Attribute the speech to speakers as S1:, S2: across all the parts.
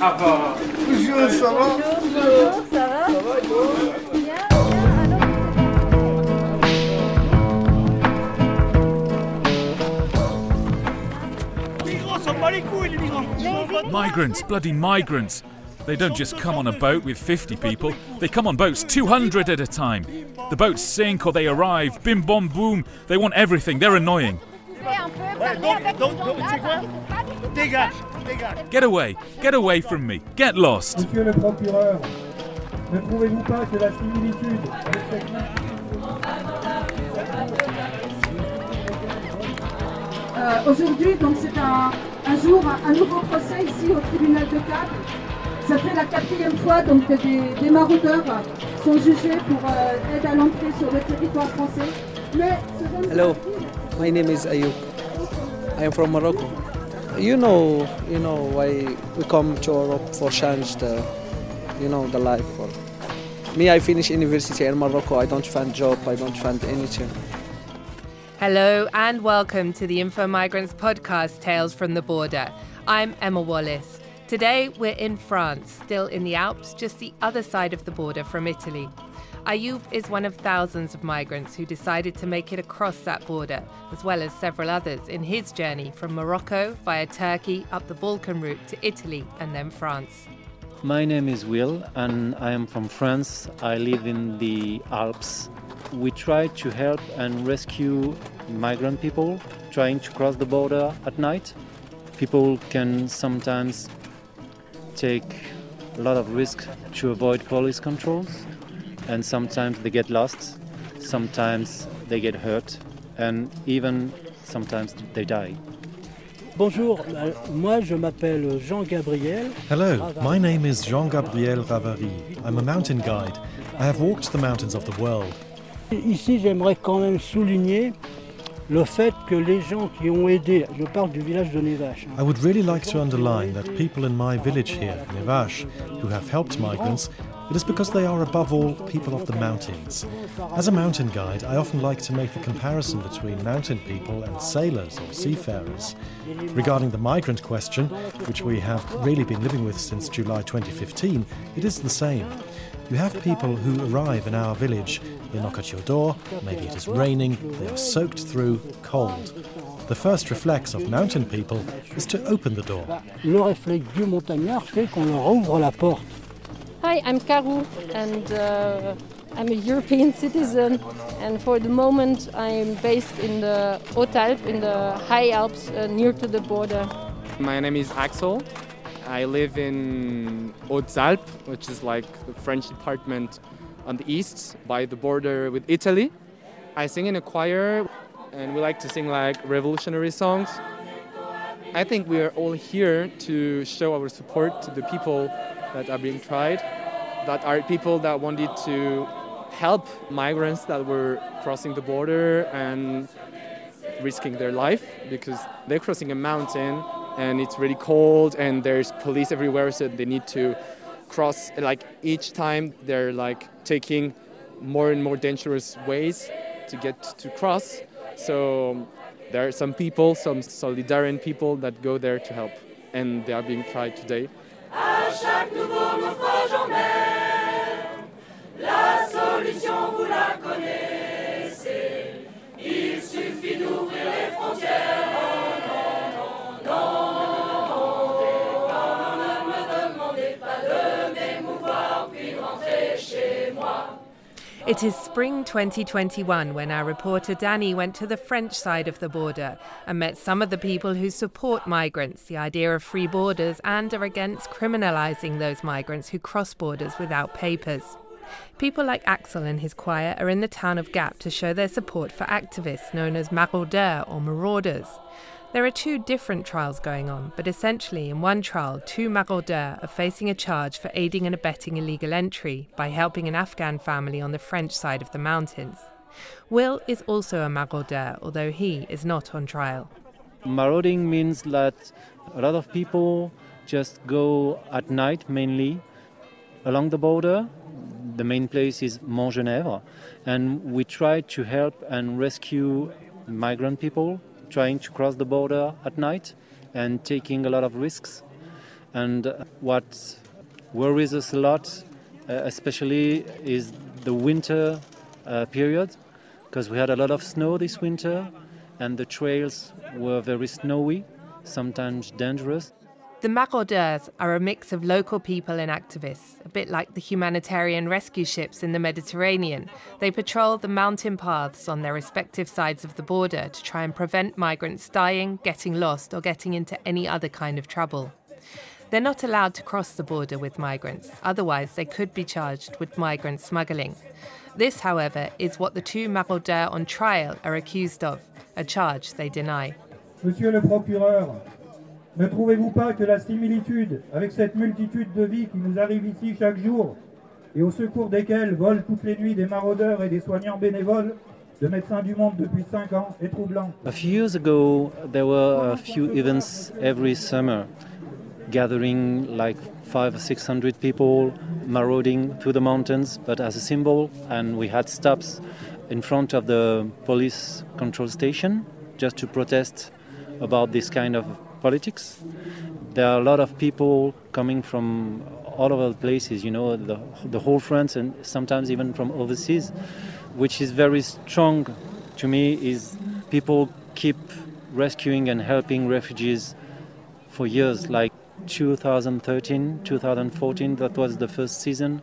S1: Ah bonjour, ça va
S2: Bonjour, ça va
S1: Ça va et toi. Migrants,
S3: bloody migrants. They don't just come on a boat with 50 people, they come on boats 200 at a time. The boats sink or they arrive, bim bom boom. They want everything, they're annoying.
S1: Ouais, donc, donc, donc,
S3: Get away, get away from me, get lost.
S4: Monsieur le procureur, ne trouvez-vous pas que la similitude avec cette
S5: Euh, Aujourd'hui, donc c'est un, un jour, un, un nouveau procès ici au tribunal de Cannes. Ça fait la quatrième fois donc que des, des maraudeurs sont jugés pour euh, aide à l'entrée sur le territoire français. Mais ce
S6: Hello. My name is Ayub. I am from Morocco. You know, you know why we come to Europe for change the, you know, the life. For me, I finish university in Morocco. I don't find job. I don't find anything.
S7: Hello and welcome to the Info Migrants podcast, Tales from the Border. I'm Emma Wallace. Today we're in France, still in the Alps, just the other side of the border from Italy. Ayoub is one of thousands of migrants who decided to make it across that border, as well as several others in his journey from Morocco via Turkey up the Balkan route to Italy and then France.
S8: My name is Will, and I am from France. I live in the Alps. We try to help and rescue migrant people trying to cross the border at night. People can sometimes take a lot of risk to avoid police controls, and sometimes they get lost, sometimes they get hurt, and even sometimes they die.
S9: Bonjour, euh, moi je m'appelle Jean-Gabriel.
S10: Hello, my name is Jean Gabriel Ravary. I'm a mountain guide. I have walked the mountains of the world.
S9: Ici j'aimerais quand même souligner le fait que les gens qui ont aidé, je parle du village de Nevache, hein,
S10: I would really like to underline that people in my village here, Nevash, who have helped migrants, it is because they are above all people of the mountains. As a mountain guide, I often like to make the comparison between mountain people and sailors or seafarers. Regarding the migrant question, which we have really been living with since July 2015, it is the same. You have people who arrive in our village, they knock at your door, maybe it is raining, they are soaked through, cold. The first reflex of mountain people is to open the door.
S9: le réflexe du montagnard fait qu'on leur ouvre la porte.
S11: Hi, I'm Karu and uh, I'm a European citizen. And for the moment, I'm based in the Hautes-Alpes, in the High Alps, uh, near to the border.
S12: My name is Axel. I live in Hautes-Alpes, which is like the French department on the east by the border with Italy. I sing in a choir and we like to sing like revolutionary songs. I think we are all here to show our support to the people that are being tried, that are people that wanted to help migrants that were crossing the border and risking their life because they're crossing a mountain and it's really cold and there's police everywhere so they need to cross like each time they're like taking more and more dangerous ways to get to cross. So there are some people some solidarian people that go there to help and they are being tried today
S7: It is spring 2021 when our reporter Danny went to the French side of the border and met some of the people who support migrants, the idea of free borders, and are against criminalising those migrants who cross borders without papers. People like Axel and his choir are in the town of Gap to show their support for activists known as maraudeurs or marauders. There are two different trials going on, but essentially, in one trial, two maraudeurs are facing a charge for aiding and abetting illegal entry by helping an Afghan family on the French side of the mountains. Will is also a maraudeur, although he is not on trial.
S8: Marauding means that a lot of people just go at night mainly along the border. The main place is Montgenèvre, and we try to help and rescue migrant people trying to cross the border at night and taking a lot of risks. And uh, what worries us a lot, uh, especially, is the winter uh, period, because we had a lot of snow this winter, and the trails were very snowy, sometimes dangerous.
S7: The Maraudeurs are a mix of local people and activists, a bit like the humanitarian rescue ships in the Mediterranean. They patrol the mountain paths on their respective sides of the border to try and prevent migrants dying, getting lost, or getting into any other kind of trouble. They're not allowed to cross the border with migrants, otherwise, they could be charged with migrant smuggling. This, however, is what the two Maraudeurs on trial are accused of, a charge they deny.
S4: Monsieur le procureur, ne trouvez-vous pas que la similitude avec cette multitude de vies qui nous arrivent ici chaque jour et au secours desquelles volent toutes les nuits des maraudeurs et des soignants bénévoles de Médecins du Monde depuis 5 ans est troublant
S8: A few years ago, there were a few events every summer, gathering like five or six hundred people marauding through the mountains, but as a symbol. And we had stops in front of the police control station just to protest about this kind of politics. There are a lot of people coming from all over the places, you know, the, the whole France and sometimes even from overseas, which is very strong to me is people keep rescuing and helping refugees for years, like 2013, 2014, that was the first season.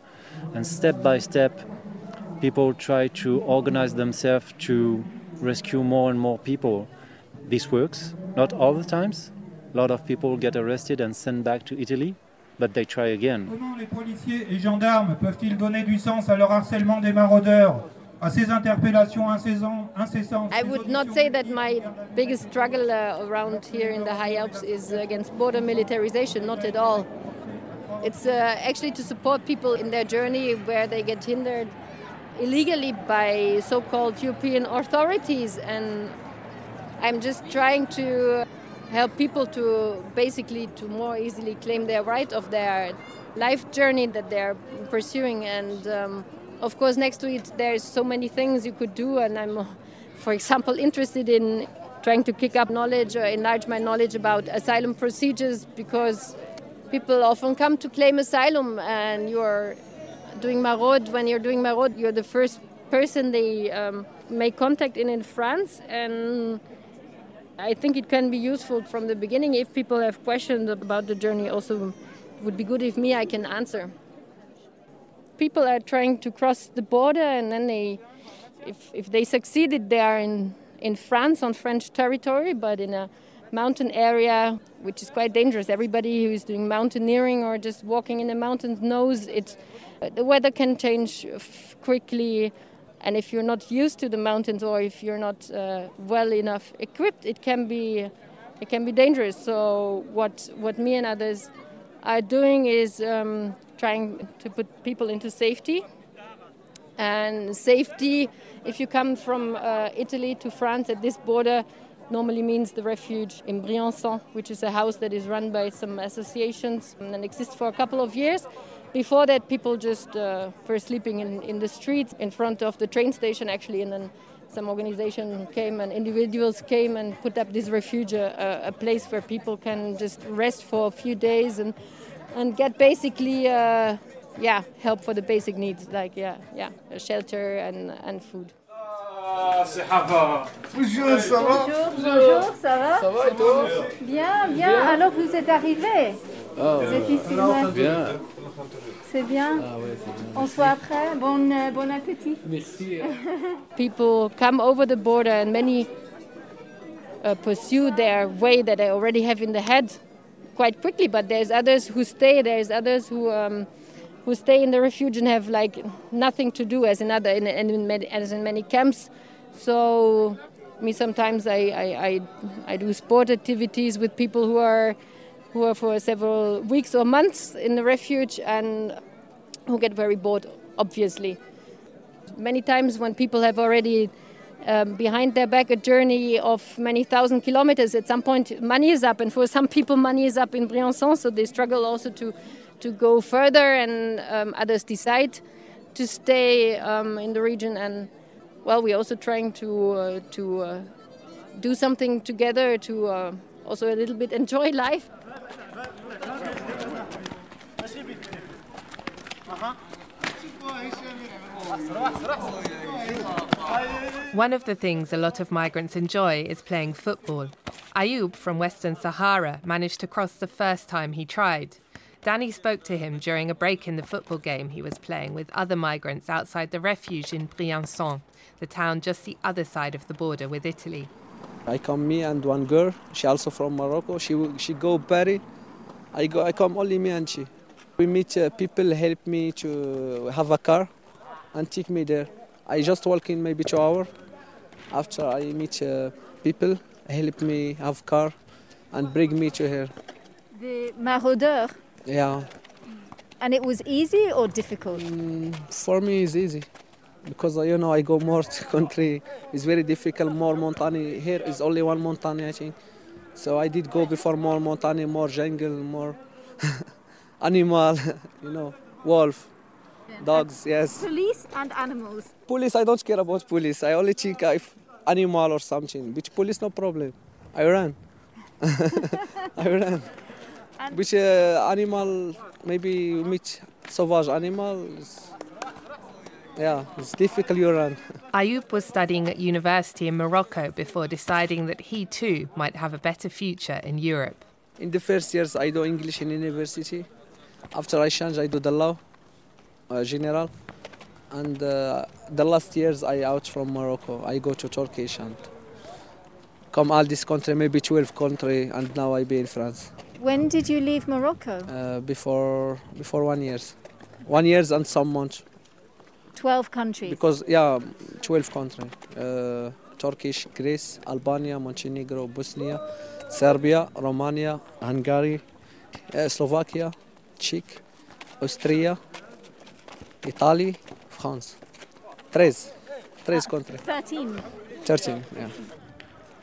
S8: And step by step, people try to organize themselves to rescue more and more people. This works, not all the times. A lot of people get arrested and sent back to Italy, but they try again.
S4: Comment les policiers et gendarmes peuvent-ils donner du sens à leur harcèlement des maraudeurs, à ces interpellations incessantes, incessantes
S11: I would not say that my biggest struggle uh, around here in the High Alps is against border militarization, not at all. It's uh, actually to support people in their journey where they get hindered illegally by so called European authorities. And I'm just trying to help people to basically to more easily claim their right of their life journey that they're pursuing. And um, of course next to it there's so many things you could do. And i'm for example interested in trying to kick up knowledge or enlarge my knowledge about asylum procedures because people often come to claim asylum and you're doing maraude when you're doing maraude you're the first person they um, make contact in in france. And I think it can be useful from the beginning if people have questions about the journey. Also, would be good if me I can answer. People are trying to cross the border, and then they, if if they succeeded, they are in in France on French territory, but in a mountain area which is quite dangerous. Everybody who is doing mountaineering or just walking in the mountains knows it. The weather can change quickly and if you're not used to the mountains or if you're not uh, well enough equipped it can be it can be dangerous. So what what me and others are doing is um, trying to put people into safety. And safety if you come from uh, italy to france at this border normally means the refuge in briançon which is a house that is run by some associations and exists for a couple of years before that, people just uh, were sleeping in, in the streets in front of the train station, actually, and then some organization came and individuals came and put up this refuge, a, a place where people can just rest for a few days and and get basically, uh, yeah, help for the basic needs, like yeah, yeah, shelter and and food.
S1: c'est Hava. Bonjour, ça va
S13: Bonjour, bonjour, ça va
S1: Ça va et toi
S13: Bien, bien. Alors vous êtes arrivé
S1: Ah,
S13: Vous êtes ici,
S1: ouais.
S13: ouais.
S1: Bien.
S13: C'est bien.
S1: Ah ouais, bien.
S13: On se voit après. Bon, euh, bon appétit.
S1: Merci.
S11: People come over the border and many uh, pursue their way that they already have in the head quite quickly. But there's others who stay. There's others who um, who stay in the refuge and have like nothing to do as in other in, in, many, as in many camps. So me sometimes I, I, I, I do sport activities with people who are who are for several weeks or months in the refuge and who get very bored, obviously. Many times when people have already um, behind their back a journey of many thousand kilometers, at some point money is up, and for some people money is up in Briançon, so they struggle also to, to go further, and um, others decide to stay um, in the region. And well, we're also trying to uh, to uh, do something together to uh, also a little bit enjoy life.
S7: One of the things a lot of migrants enjoy is playing football. Ayoub from Western Sahara managed to cross the first time he tried. Danny spoke to him during a break in the football game he was playing with other migrants outside the refuge in Briançon, the town just the other side of the border with Italy.
S6: I come me and one girl. She also from Morocco. She she go Paris. I go. I come only me and she. We meet uh, people help me to have a car, and take me there. I just walk in maybe two hour. After I meet uh, people, help me have car, and bring me to here.
S13: The maraudeurs.
S6: Yeah,
S13: And it was easy or difficult?
S6: for me it's easy because you know I go more to country. It's very difficult. More mountain here is only one mountain I think. So I did go before more mountain, more jungle, more animal. you know, wolf, dogs. Yes.
S13: Police and animals.
S6: Police. I don't care about police. I only think if animal or something. Which police no problem. I run. I ran. Which uh, animal maybe meet savage animals. Yeah, it's difficult you run.
S7: Ayoub was studying at university in Morocco before deciding that he too might have a better future in Europe.
S6: In the first years, I do English in university. After I change, I do the law, general. And uh, the last years, I out from Morocco. I go to Turkish and come all this country, maybe 12 country, and now I be in France.
S13: When did you leave Morocco?
S6: Uh, before before one years, one years and some months.
S13: 12 countries.
S6: Because yeah, 12 country. Uh, Turkish, Greece, Albania, Montenegro, Bosnia, Serbia, Romania, Hungary, uh, Slovakia, Czech, Austria, Italy, France. Tres. Tres ah, country.
S13: 13.
S6: 13, yeah.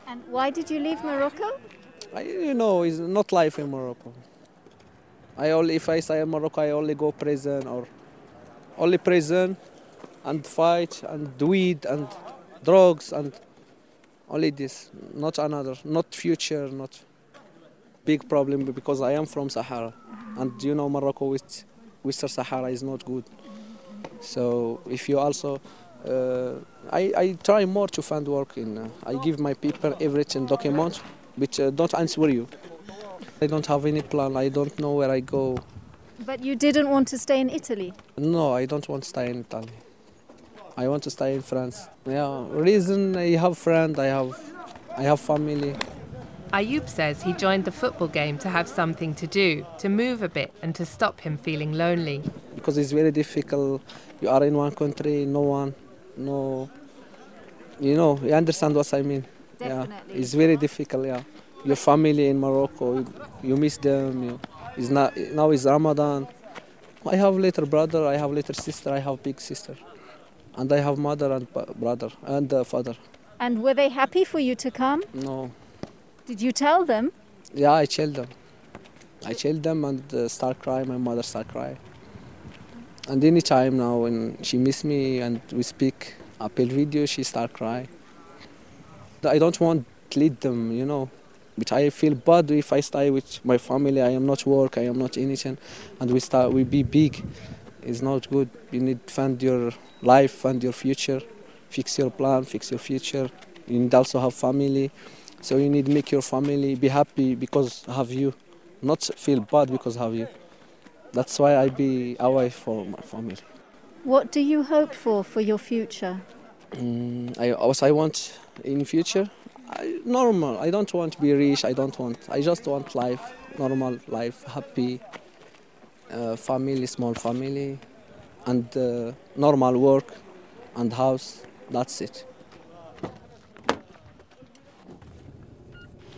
S13: And why did you leave Morocco?
S6: I, you know, it's not life in Morocco. I only, if I stay in Morocco, I only go prison or only prison and fight and weed and drugs and only this, not another, not future, not big problem because I am from Sahara uh-huh. and you know Morocco with Western Sahara is not good. So if you also, uh, I, I try more to find work in. Uh, I give my people everything document, which uh, don't answer you. I don't have any plan. I don't know where I go.
S13: But you didn't want to stay in Italy.
S6: No, I don't want to stay in Italy. I want to stay in France. Yeah, reason I have friend, I have, I have family.
S7: Ayoub says he joined the football game to have something to do, to move a bit, and to stop him feeling lonely.
S6: because it's very difficult. You are in one country, no one, no. You know, you understand what I mean? Yeah, it's very difficult. Yeah, your family in Morocco, you, you miss them. You, it's not now. It's Ramadan. I have little brother. I have little sister. I have big sister, and I have mother and brother and uh, father.
S13: And were they happy for you to come?
S6: No,
S13: Did you tell them?
S6: yeah, I chill them. I chill them and uh, start crying. My mother start crying. And any time now when she miss me and we speak appeal video, she start crying. I don't want to lead them, you know. But I feel bad if I stay with my family. I am not work. I am not anything, and we start we be big. It's not good. You need find your life, find your future, fix your plan, fix your future. You need also have family, so you need to make your family be happy because have you, not feel bad because have you. That's why I be away for my family.
S13: What do you hope for for your future?
S6: Mm, I also I want in future I, normal. I don't want to be rich. I don't want. I just want life, normal life, happy, uh, family, small family, and uh, normal work, and house. That's it.
S9: On y va, euh, Dani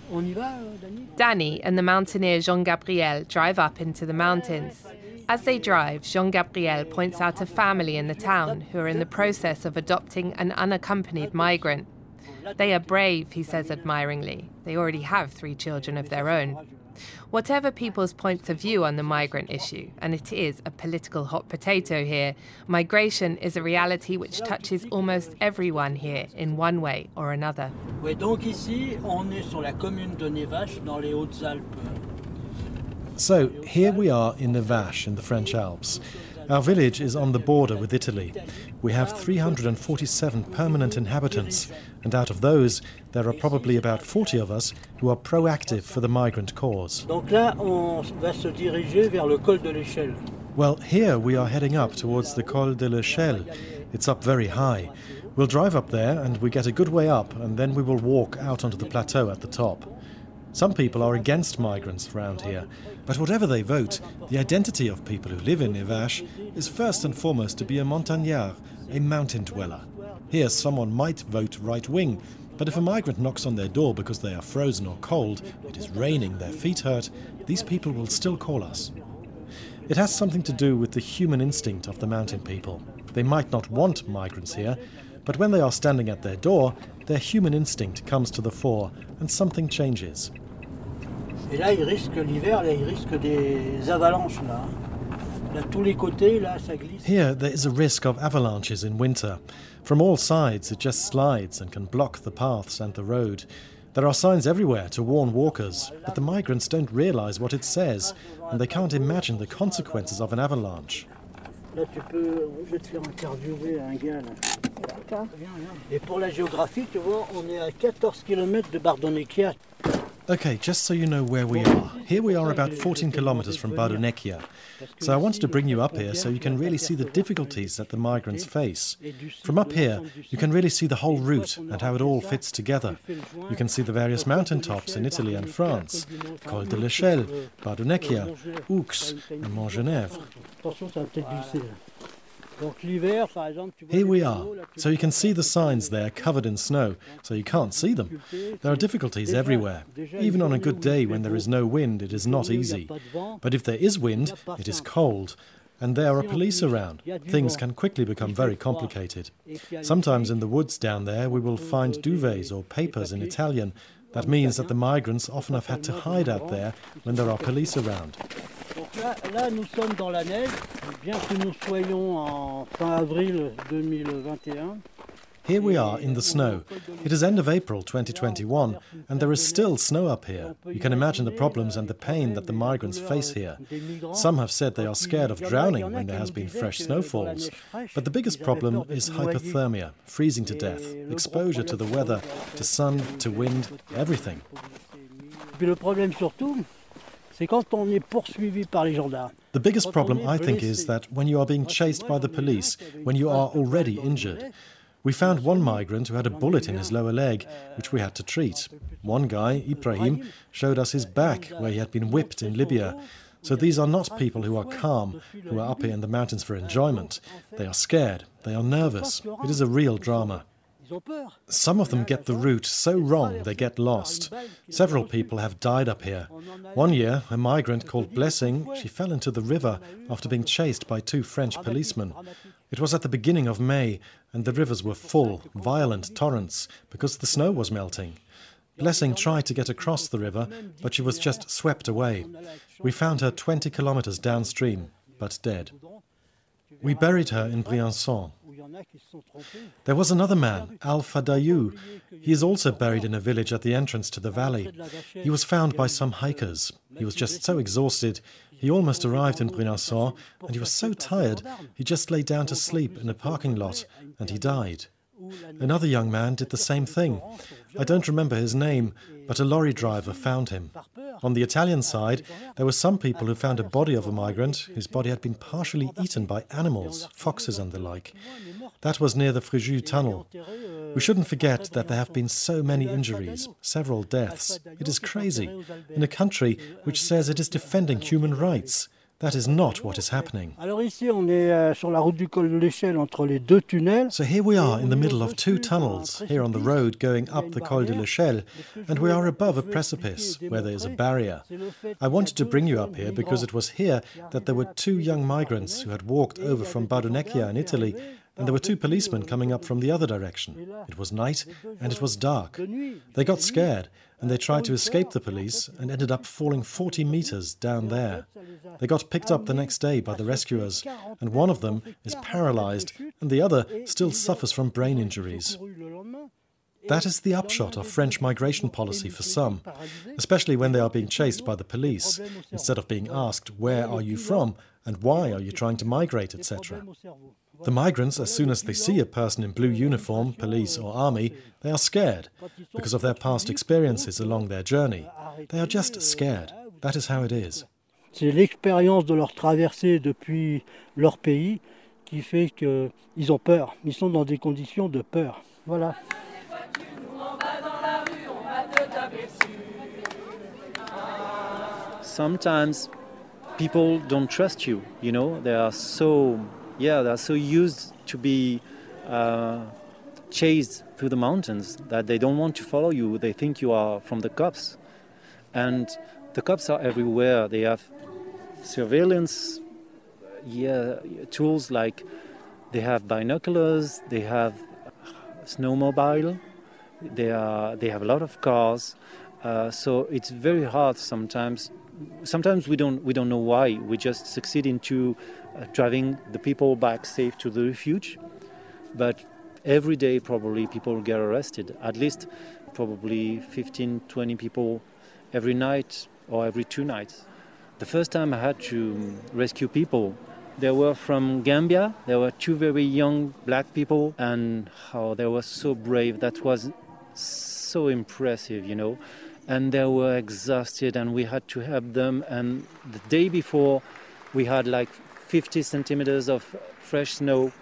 S7: Danny and the mountaineer Jean Gabriel drive up into the mountains. As they drive, Jean Gabriel points out a family in the town who are in the process of adopting an unaccompanied migrant. They are brave, he says admiringly. They already have three children of their own. Whatever people's points of view on the migrant issue, and it is a political hot potato here, migration is a reality which touches almost everyone here in one way or another.
S9: Oui, donc ici, on est sur la commune de Nevache, dans les Hautes-Alpes.
S10: So here we are in Nevache in the French Alps. Our village is on the border with Italy. We have 347 permanent inhabitants, and out of those, there are probably about 40 of us who are proactive for the migrant cause.
S9: Donc là, on va se diriger vers le col de l'échelle.
S10: Well, here we are heading up towards the Col de l'Echelle. It's up very high. We'll drive up there and we get a good way up, and then we will walk out onto the plateau at the top. Some people are against migrants around here, but whatever they vote, the identity of people who live in Nevache is first and foremost to be a montagnard, a mountain dweller. Here, someone might vote right wing, but if a migrant knocks on their door because they are frozen or cold, it is raining, their feet hurt, these people will still call us. It has something to do with the human instinct of the mountain people. They might not want migrants here, but when they are standing at their door, their human instinct comes to the fore and something changes.
S9: Et là, il risque l'hiver, là, il risque des avalanches là. Là, tous les côtés, là, ça glisse.
S10: Here, there is a risk of avalanches in winter. From all sides, it just slides and can block the paths and the road. There are signs everywhere to warn walkers, but the migrants don't realize what it says, and they can't imagine the consequences of an avalanche.
S9: Là, tu peux, euh, je vais te faire interviewer un gars là. Et pour la géographie, tu vois, on est à 14 km de Bardonecchia.
S10: Okay, just so you know where we are. Here we are about 14 kilometers from Bardonecchia. So I wanted to bring you up here so you can really see the difficulties that the migrants face. From up here, you can really see the whole route and how it all fits together. You can see the various mountain tops in Italy and France Col de l'Echelle, Bardonecchia, Oulx, and Montgenèvre.
S9: Attention, ça va peut-être glisser là. Donc l'hiver, par exemple, tu vois.
S10: Here we are. So you can see the signs there covered in snow, so you can't see them. There are difficulties everywhere. Even on a good day when there is no wind, it is not easy. But if there is wind, it is cold. And there are police around. Things can quickly become very complicated. Sometimes in the woods down there, we will find duvets or papers in Italian. That means that the migrants often have had to hide out there when there are police around.
S9: Donc là, là, nous sommes dans la neige, bien que nous soyons en fin avril 2021.
S10: Here we are in the snow. It is end of April 2021, and there is still snow up here. You can imagine the problems and the pain that the migrants face here. Some have said they are scared of drowning when there has been fresh snowfalls. But the biggest problem is hypothermia, freezing to death, exposure to the weather, to sun, to wind, everything.
S9: Puis le problème surtout, c'est quand on est poursuivi par les gendarmes.
S10: The biggest problem, I think, is that when you are being chased by the police, when you are already injured. We found one migrant who had a bullet in his lower leg, which we had to treat. One guy, Ibrahim, showed us his back, where he had been whipped in Libya. So these are not people who are calm, who are up here in the mountains for enjoyment. They are scared, they are nervous. It is a real drama. Some of them get the route so wrong they get lost. Several people have died up here. One year, a migrant called Blessing, she fell into the river after being chased by two French policemen. It was at the beginning of May, and the rivers were full, violent torrents, because the snow was melting. Blessing tried to get across the river, but she was just swept away. We found her 20 kilometers downstream, but dead. We buried her in Briançon. There was another man, Al Fadayou. He is also buried in a village at the entrance to the valley. He was found by some hikers. He was just so exhausted. He almost arrived in Briançon, and he was so tired, he just lay down to sleep in a parking lot, and he died. Another young man did the same thing. I don't remember his name, but a lorry driver found him. On the Italian side, there were some people who found a body of a migrant whose body had been partially eaten by animals, foxes and the like. That was near the Fréjus tunnel. We shouldn't forget that there have been so many injuries, several deaths. It is crazy. In a country which says it is defending human rights, that is not what is happening.
S9: Alors ici, on est euh, sur la route du col de l'échelle entre les deux tunnels.
S10: So here we are in the middle of two tunnels, here on the road going up the Col de l'Echelle, and we are above a precipice where there is a barrier. I wanted to bring you up here because it was here that there were two young migrants who had walked over from Bardonecchia in Italy, and there were two policemen coming up from the other direction. It was night and it was dark. They got scared and they tried to escape the police and ended up falling 40 meters down there. They got picked up the next day by the rescuers, and one of them is paralyzed, and the other still suffers from brain injuries. That is the upshot of French migration policy for some, especially when they are being chased by the police, instead of being asked, Where are you from and why are you trying to migrate, etc. The migrants, as soon as they see a person in blue uniform, police or army, they are scared because of their past experiences along their journey. They are just scared. That is how it is.
S9: C'est l'expérience de leur traversée depuis leur pays qui fait qu'ils ont peur. Ils sont dans des conditions de peur. Voilà.
S8: Sometimes people don't trust you, you know, they are so, yeah, they're so used to be uh, chased through the mountains that they don't want to follow you. They think you are from the cops. And the cops are everywhere. They have surveillance yeah, tools like they have binoculars, they have snowmobile, they, are, they have a lot of cars. Uh, so it's very hard sometimes. Sometimes we don't we don't know why. We just succeed into uh, driving the people back safe to the refuge. But every day probably people get arrested. At least probably 15, 20 people every night or every two nights. The first time I had to rescue people, they were from Gambia. There were two very young black people, and how oh, they were so brave. That was so impressive, you know. And they were exhausted, and we had to help them. And the day before, we had like 50 centimeters of fresh snow.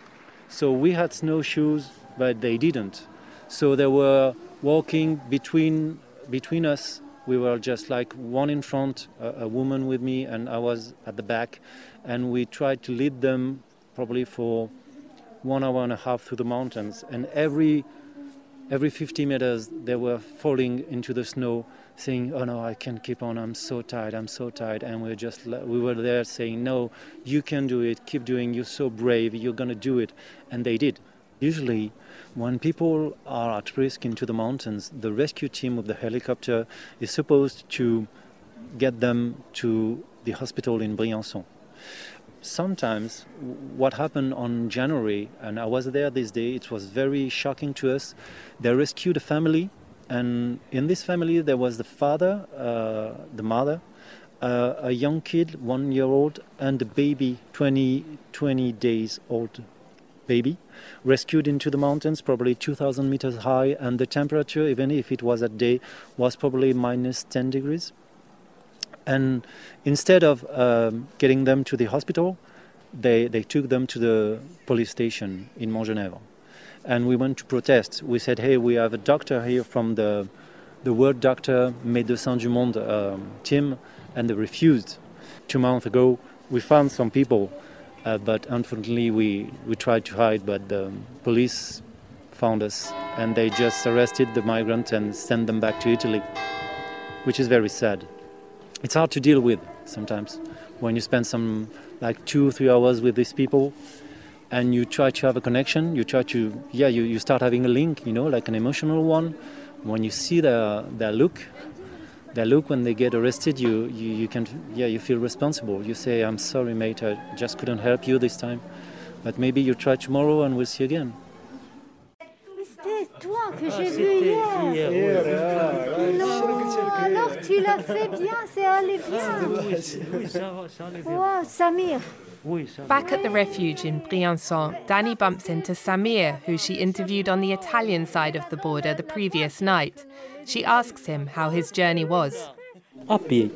S8: So we had snowshoes, but they didn't. So they were walking between between us we were just like one in front, a, a, woman with me, and I was at the back, and we tried to lead them probably for one hour and a half through the mountains. And every every 50 meters, they were falling into the snow, saying, "Oh no, I can't keep on. I'm so tired. I'm so tired." And we were just we were there saying, "No, you can do it. Keep doing. You're so brave. You're gonna do it." And they did. Usually, when people are at risk into the mountains, the rescue team of the helicopter is supposed to get them to the hospital in Briançon. Sometimes, what happened on January, and I was there this day, it was very shocking to us. They rescued a family, and in this family, there was the father, uh, the mother, uh, a young kid, one year old, and a baby, 20, 20 days old baby, rescued into the mountains, probably 2,000 meters high, and the temperature, even if it was at day, was probably minus 10 degrees. And instead of um, getting them to the hospital, they, they took them to the police station in Montgenèvre. And we went to protest. We said, hey, we have a doctor here from the, the World Doctor Médecins du Monde um, team, and they refused. Two months ago, we found some people uh, but unfortunately, we, we tried to hide, but the police found us and they just arrested the migrant and sent them back to Italy, which is very sad. It's hard to deal with sometimes when you spend some like two, or three hours with these people and you try to have a connection. You try to, yeah, you, you start having a link, you know, like an emotional one. When you see their, their look, they look when they get arrested you, you, you can yeah you feel responsible you say i'm sorry mate i just couldn't help you this time but maybe you try tomorrow and we'll see again
S14: toi que j'ai vu hier. hier. Non, alors tu l'as fait bien, c'est allé bien. Wow, Samir.
S7: Back at the refuge in Briançon, Danny bumps into Samir, who she interviewed on the Italian side of the border the previous night. She asks him how his journey was.
S15: À pied.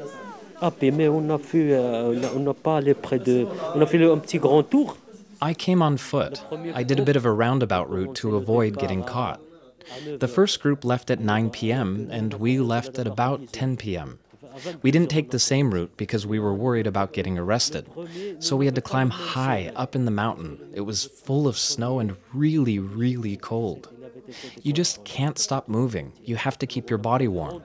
S15: Mais on a fait, euh, on n'a pas allé près de. On a fait un petit grand tour.
S16: I came on foot. I did a bit of a roundabout route to avoid getting caught. The first group left at 9 p.m., and we left at about 10 p.m. We didn't take the same route because we were worried about getting arrested. So we had to climb high up in the mountain. It was full of snow and really, really cold. You just can't stop moving. You have to keep your body warm.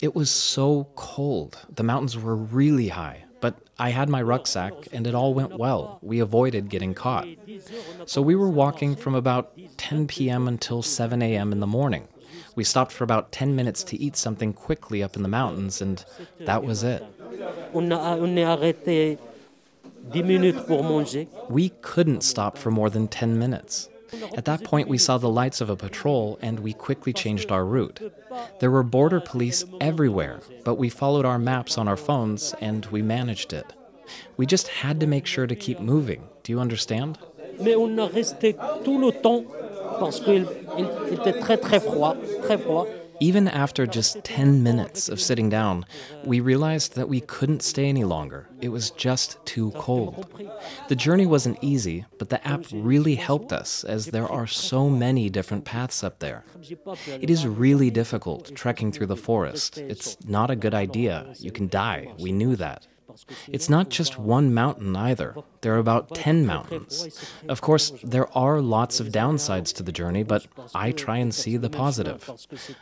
S16: It was so cold. The mountains were really high, but I had my rucksack and it all went well. We avoided getting caught. So we were walking from about 10 p.m. until 7 a.m. in the morning. We stopped for about 10 minutes to eat something quickly up in the mountains, and that was it. We couldn't stop for more than 10 minutes. At that point, we saw the lights of a patrol and we quickly changed our route. There were border police everywhere, but we followed our maps on our phones and we managed it. We just had to make sure to keep moving. Do you understand?
S15: Mais on a tout le temps parce qu'il était très froid, très froid.
S16: Even after just 10 minutes of sitting down, we realized that we couldn't stay any longer. It was just too cold. The journey wasn't easy, but the app really helped us as there are so many different paths up there. It is really difficult trekking through the forest. It's not a good idea. You can die. We knew that. It's not just one mountain either. There are about 10 mountains. Of course, there are lots of downsides to the journey, but I try and see the positive.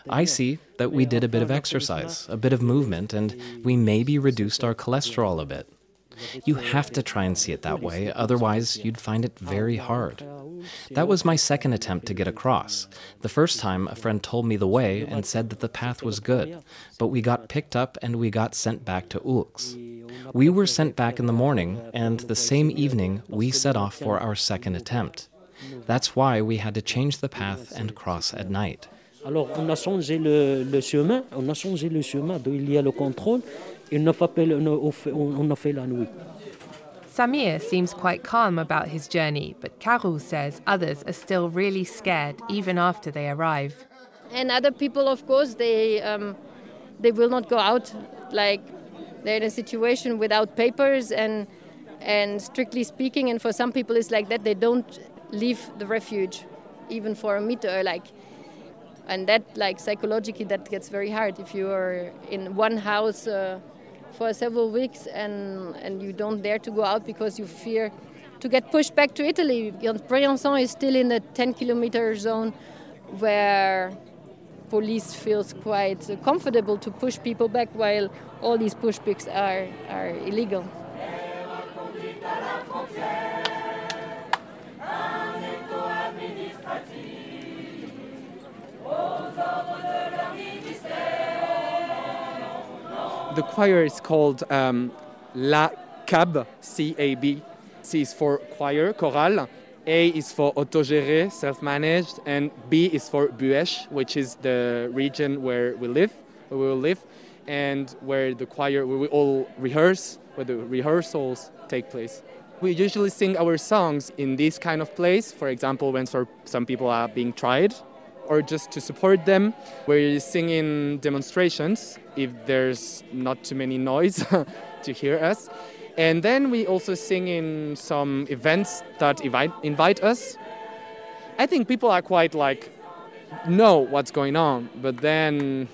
S16: I see that we did a bit of exercise, a bit of movement, and we maybe reduced our cholesterol a bit. You have to try and see it that way, otherwise, you'd find it very hard. That was my second attempt to get across. The first time, a friend told me the way and said that the path was good, but we got picked up and we got sent back to Oulx. We were sent back in the morning, and the same evening, we set off for our second attempt. That's why we had to change the path and cross at night.
S15: Alors on a changé le chemin, on a changé le chemin d'où il y a le contrôle, et on on a fait la nuit.
S7: Samir seems quite calm about his journey, but Carol says others are still really scared even after they arrive.
S11: And other people, of course, they um, they will not go out. Like they're in a situation without papers, and and strictly speaking, and for some people it's like that. They don't leave the refuge, even for a meter. Like, and that like psychologically that gets very hard if you are in one house. Uh, for several weeks and, and you don't dare to go out because you fear to get pushed back to Italy. Briançon is still in the 10 kilometer zone where police feels quite comfortable to push people back while all these pushbacks are, are illegal.
S12: The choir is called um, La Cab, C A B. C is for choir, chorale. A is for autogéré, self-managed, and B is for Buëch, which is the region where we live, where we will live, and where the choir, where we all rehearse, where the rehearsals take place. We usually sing our songs in this kind of place. For example, when some people are being tried, or just to support them. We're singing demonstrations if there's not too many noise to hear us. And then we also sing in some events that invite, invite us. I think people are quite like know what's going on, but then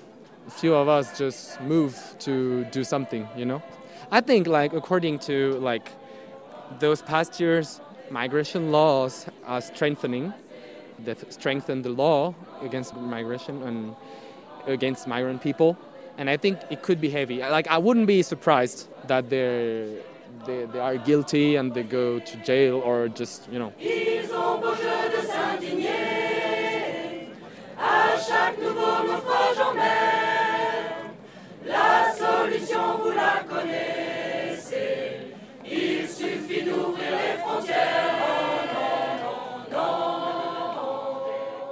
S12: a few of us just move to do something, you know. I think like according to like those past years, migration laws are strengthening that strengthen the law against migration and against migrant people. And I think it could be heavy. Like I wouldn't be surprised that they're, they, they are guilty and they go to jail or just, you know.
S2: La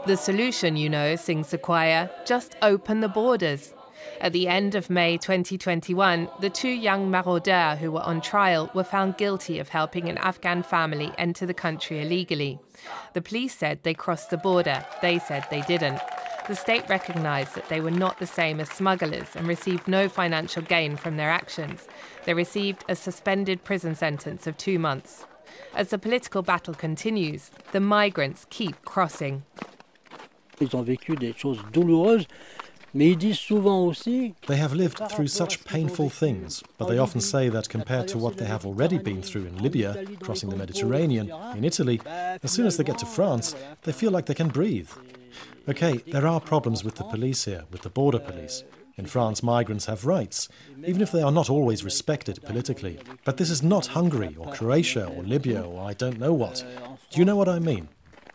S7: The solution, you know, sings the choir, just open the borders. At the end of May 2021, the two young maraudeurs who were on trial were found guilty of helping an Afghan family enter the country illegally. The police said they crossed the border, they said they didn't. The state recognized that they were not the same as smugglers and received no financial gain from their actions. They received a suspended prison sentence of two months. As the political battle continues, the migrants keep crossing.
S9: Ils ont vécu des choses douloureuses, mais ils disent souvent aussi.
S10: They have lived through such painful things, but they often say that compared to what they have already been through in Libya, crossing the Mediterranean, in Italy, as soon as they get to France, they feel like they can breathe. Okay, there are problems with the police here, with the border police. In France, migrants have rights, even if they are not always respected politically. But this is not Hungary or Croatia or Libya or I don't know what. Do you know what I mean?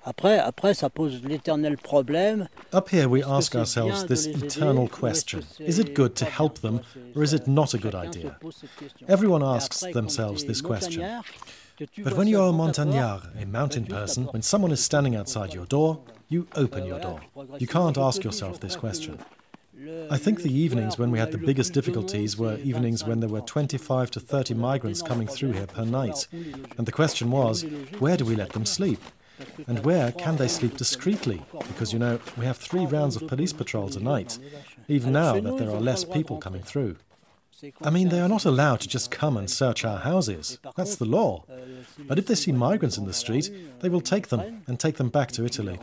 S9: Après, après, ça pose l'éternel problème.
S10: Up here, we ask ourselves this eternal question Is it good to help them, or is it not a good idea? Everyone asks themselves this question. But when you are a montagnard, a mountain person, when someone is standing outside your door, you open your door. You can't ask yourself this question. I think the evenings when we had the biggest difficulties were evenings when there were 25 to 30 migrants coming through here per night. And the question was, where do we let them sleep? And where can they sleep discreetly? Because, you know, we have three rounds of police patrols a night, even now that there are less people coming through. I mean, they are not allowed to just come and search our houses. That's the law. But if they see migrants in the street, they will take them and take them back to Italy.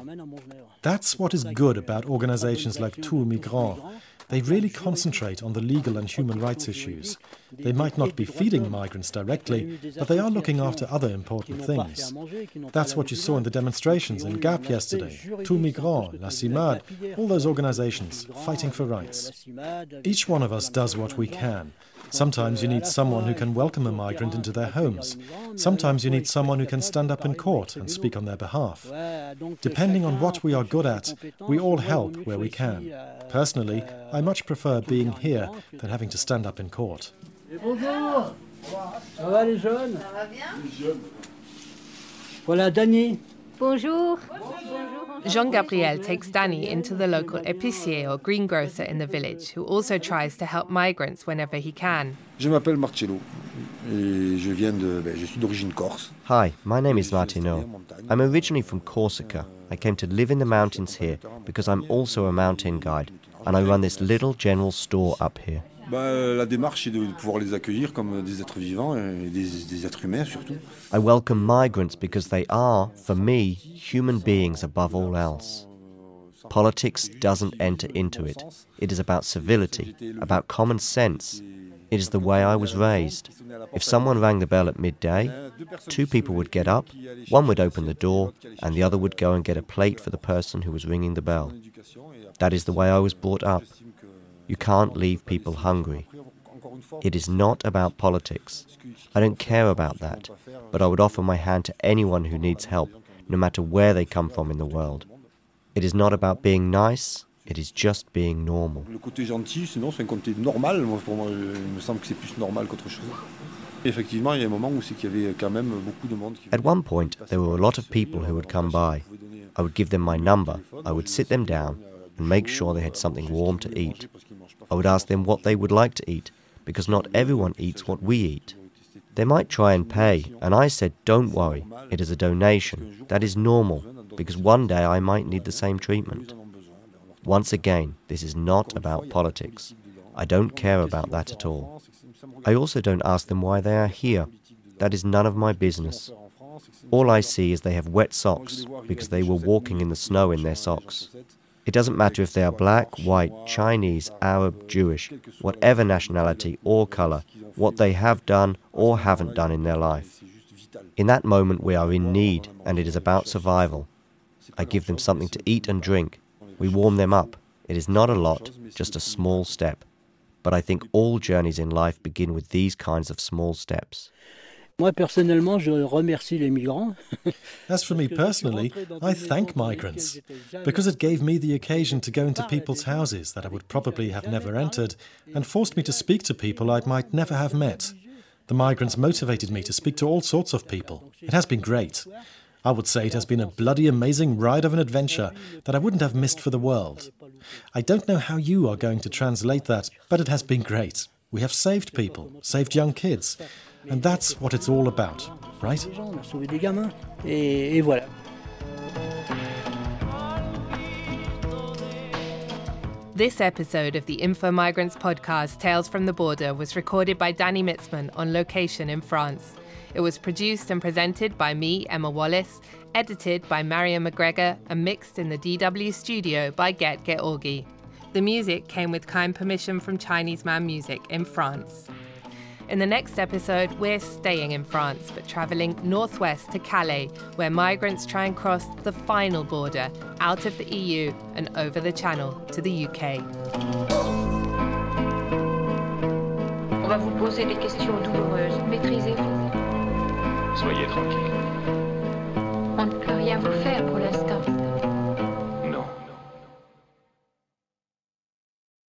S10: That's what is good about organizations like Tous Migrants. They really concentrate on the legal and human rights issues. They might not be feeding migrants directly, but they are looking after other important things. That's what you saw in the demonstrations in Gap yesterday. Tous Migrants, La Cimade, all those organizations fighting for rights. Each one of us does what we can. Sometimes you need someone who can welcome a migrant into their homes. Sometimes you need someone who can stand up in court and speak on their behalf. Depending on what we are good at, we all help where we can. Personally, I much prefer being here than having to stand up in court.
S9: Bonjour Ça va les jeunes Ça va bien Voilà Danny.
S13: Bonjour.
S7: Jean Gabriel takes Danny into the local épicier or greengrocer in the village, who also tries to help migrants whenever he can.
S17: Je m'appelle Marcello et je viens de, je suis d'origine corse.
S18: Hi, my name is Martino. I'm originally from Corsica. I came to live in the mountains here because I'm also a mountain guide and I run this little general store up here.
S17: Bah, la démarche est de pouvoir les accueillir comme des êtres vivants et des, des êtres humains surtout.
S18: I welcome migrants because they are, for me, human beings above all else. Politics doesn't enter into it. It is about civility, about common sense. It is the way I was raised. If someone rang the bell at midday, two people would get up, one would open the door, and the other would go and get a plate for the person who was ringing the bell. That is the way I was brought up. You can't leave people hungry. It is not about politics. I don't care about that, but I would offer my hand to anyone who needs help, no matter where they come from in the world. It is not about being nice, it is just being normal.
S17: Le côté gentil, sinon c'est un côté normal. Moi, pour moi, il me semble que c'est plus normal qu'autre chose. Effectivement, il y a un moment où c'est qu'il y avait quand même beaucoup de monde.
S18: At one point, there were a lot of people who would come by. I would give them my number, I would sit them down, and make sure they had something warm to eat. I would ask them what they would like to eat, because not everyone eats what we eat. They might try and pay, and I said, Don't worry, it is a donation. That is normal, because one day I might need the same treatment. Once again, this is not about politics. I don't care about that at all. I also don't ask them why they are here. That is none of my business. All I see is they have wet socks because they were walking in the snow in their socks. It doesn't matter if they are black, white, Chinese, Arab, Jewish, whatever nationality or color, what they have done or haven't done in their life. In that moment, we are in need, and it is about survival. I give them something to eat and drink. We warm them up. It is not a lot, just a small step. But I think all journeys in life begin with these kinds of small steps.
S9: Moi, personnellement, je remercie les migrants.
S10: As for me personally, I thank migrants because it gave me the occasion to go into people's houses that I would probably have never entered and forced me to speak to people I might never have met. The migrants motivated me to speak to all sorts of people. It has been great. I would say it has been a bloody amazing ride of an adventure that I wouldn't have missed for the world. I don't know how you are going to translate that, but it has been great. We have saved people, saved young kids, and that's what it's all about, right?
S7: This episode of the Info Migrants podcast, Tales from the Border, was recorded by Danny Mitzman on location in France. It was produced and presented by me, Emma Wallace, edited by Marion MacGregor, and mixed in the DW studio by Get Georgi. The music came with kind permission from Chinese Man Music in France. In the next episode, we're staying in France, but travelling northwest to Calais, where migrants try and cross the final border out of the EU and over the Channel to the UK.
S19: On va vous poser des questions douloureuses. Maîtrisez-vous.
S20: Soyez tranquille. On ne peut rien vous faire pour l'instant.